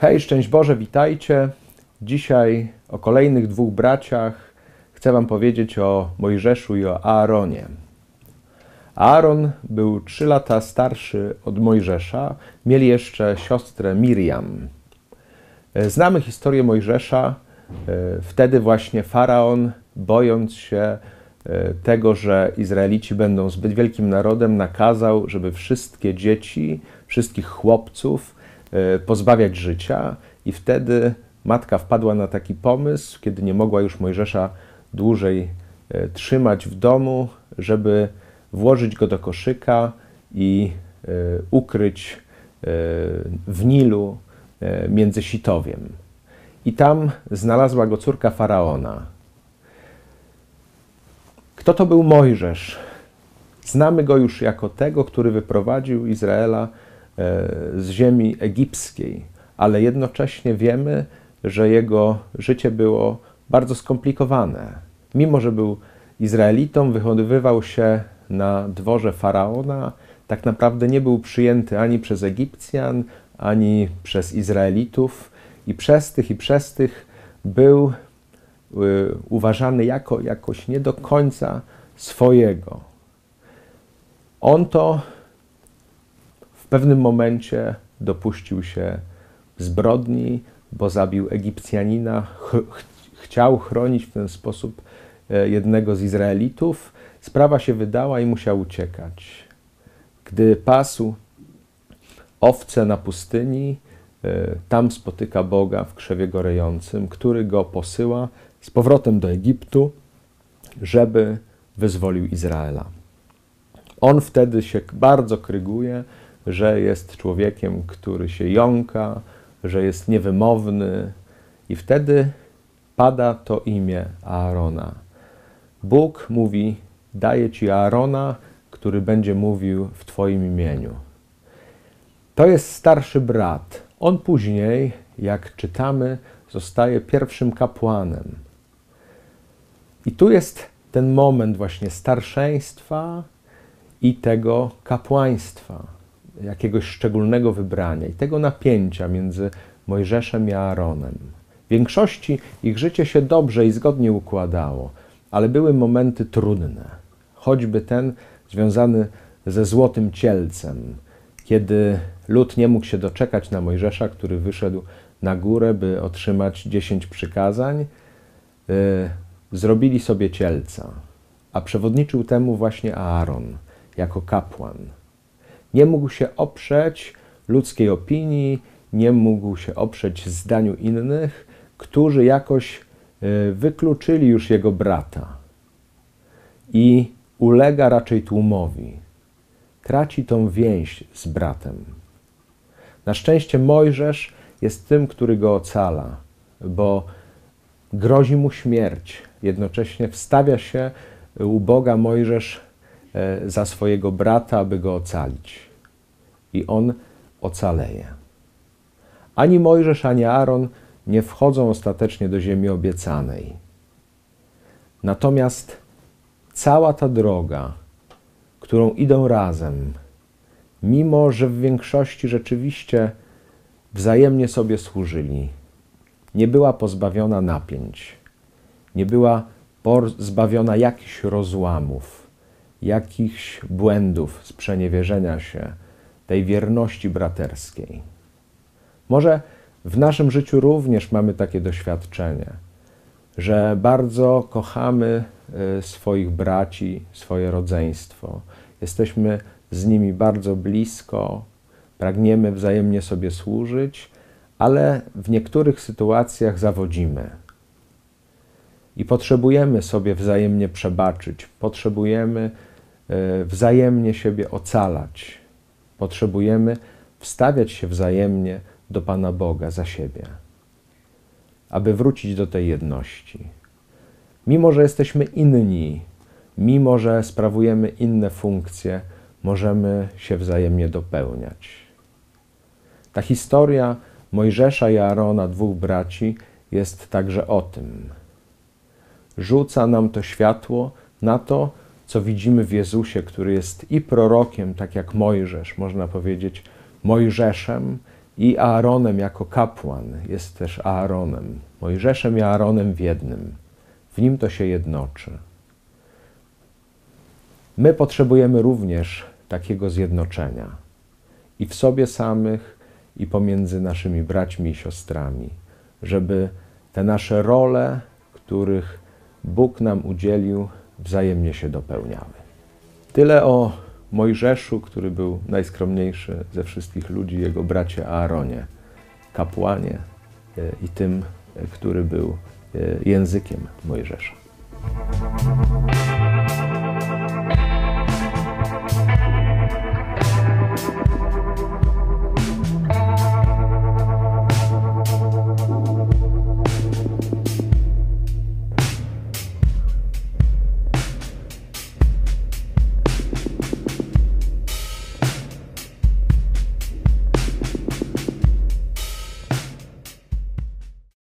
Hej, szczęść Boże, witajcie. Dzisiaj o kolejnych dwóch braciach chcę Wam powiedzieć o Mojżeszu i o Aaronie. Aaron był trzy lata starszy od Mojżesza, mieli jeszcze siostrę Miriam. Znamy historię Mojżesza. Wtedy właśnie faraon, bojąc się e, tego, że Izraelici będą zbyt wielkim narodem, nakazał, żeby wszystkie dzieci, wszystkich chłopców, E, pozbawiać życia, i wtedy matka wpadła na taki pomysł, kiedy nie mogła już Mojżesza dłużej e, trzymać w domu, żeby włożyć go do koszyka i e, ukryć w Nilu między sitowiem. I tam znalazła go córka faraona. Kto to był Mojżesz? Znamy go już jako tego, który wyprowadził Izraela z ziemi egipskiej, ale jednocześnie wiemy, że jego życie było bardzo skomplikowane. Mimo, że był Izraelitą, wychowywał się na dworze faraona, tak naprawdę nie był przyjęty ani przez Egipcjan, ani przez Izraelitów, i przez tych, i przez tych był y, uważany jako jakoś nie do końca swojego. On to pewnym momencie dopuścił się zbrodni, bo zabił Egipcjanina, ch chciał chronić w ten sposób e, jednego z Izraelitów. Sprawa się wydała i musiał uciekać. Gdy pasł owce na pustyni, e, tam spotyka Boga w krzewie gorejącym, który go posyła z powrotem do Egiptu, żeby wyzwolił Izraela. On wtedy się bardzo kryguje, że jest człowiekiem, który się jąka, że jest niewymowny, i wtedy pada to imię Aarona. Bóg mówi: Daję ci Aarona, który będzie mówił w Twoim imieniu. To jest starszy brat. On później, jak czytamy, zostaje pierwszym kapłanem. I tu jest ten moment właśnie starszeństwa i tego kapłaństwa jakiegoś szczególnego wybrania i tego napięcia między Mojżeszem i Aaronem. Większości ich życie się dobrze i zgodnie układało, ale były momenty trudne. Choćby ten związany ze złotym cielcem, kiedy lud nie mógł się doczekać na Mojżesza, który wyszedł na górę, by otrzymać dziesięć przykazań, yy, zrobili sobie cielca, a przewodniczył temu właśnie Aaron jako kapłan. Nie mógł się oprzeć ludzkiej opinii, nie mógł się oprzeć zdaniu innych, którzy jakoś e, wykluczyli już jego brata i ulega raczej tłumowi. Traci tą więź z bratem. Na szczęście Mojżesz jest tym, który go ocala, bo grozi mu śmierć. Jednocześnie wstawia się u Boga Mojżesz E, za swojego brata, aby go ocalić. I on ocaleje. Ani Mojżesz, ani Aaron nie wchodzą ostatecznie do ziemi obiecanej. Natomiast cała ta droga, którą idą razem, mimo że w większości rzeczywiście wzajemnie sobie służyli, nie była pozbawiona napięć, nie była pozbawiona jakichś rozłamów jakichś błędów, sprzeniewierzenia się, tej wierności braterskiej. Może w naszym życiu również mamy takie doświadczenie, że bardzo kochamy y, swoich braci, swoje rodzeństwo. Jesteśmy z nimi bardzo blisko, pragniemy wzajemnie sobie służyć, ale w niektórych sytuacjach zawodzimy. I potrzebujemy sobie wzajemnie przebaczyć, potrzebujemy E, wzajemnie siebie ocalać. Potrzebujemy wstawiać się wzajemnie do Pana Boga za siebie, aby wrócić do tej jedności. Mimo, że jesteśmy inni, mimo, że sprawujemy inne funkcje, możemy się wzajemnie dopełniać. Ta historia Mojżesza i Aarona, dwóch braci, jest także o tym. Rzuca nam to światło na to, co widzimy w Jezusie, który jest i prorokiem, tak jak Mojżesz, można powiedzieć, Mojżeszem, i Aaronem jako kapłan jest też Aaronem. Mojżeszem i Aaronem w jednym. W nim to się jednoczy. My potrzebujemy również takiego zjednoczenia i w sobie samych, i pomiędzy naszymi braćmi i siostrami, żeby te nasze role, których Bóg nam udzielił, wzajemnie się dopełniały. Tyle o Mojżeszu, który był najskromniejszy ze wszystkich ludzi, jego bracie Aaronie, kapłanie e, i tym, e, który był e, językiem Mojżesza.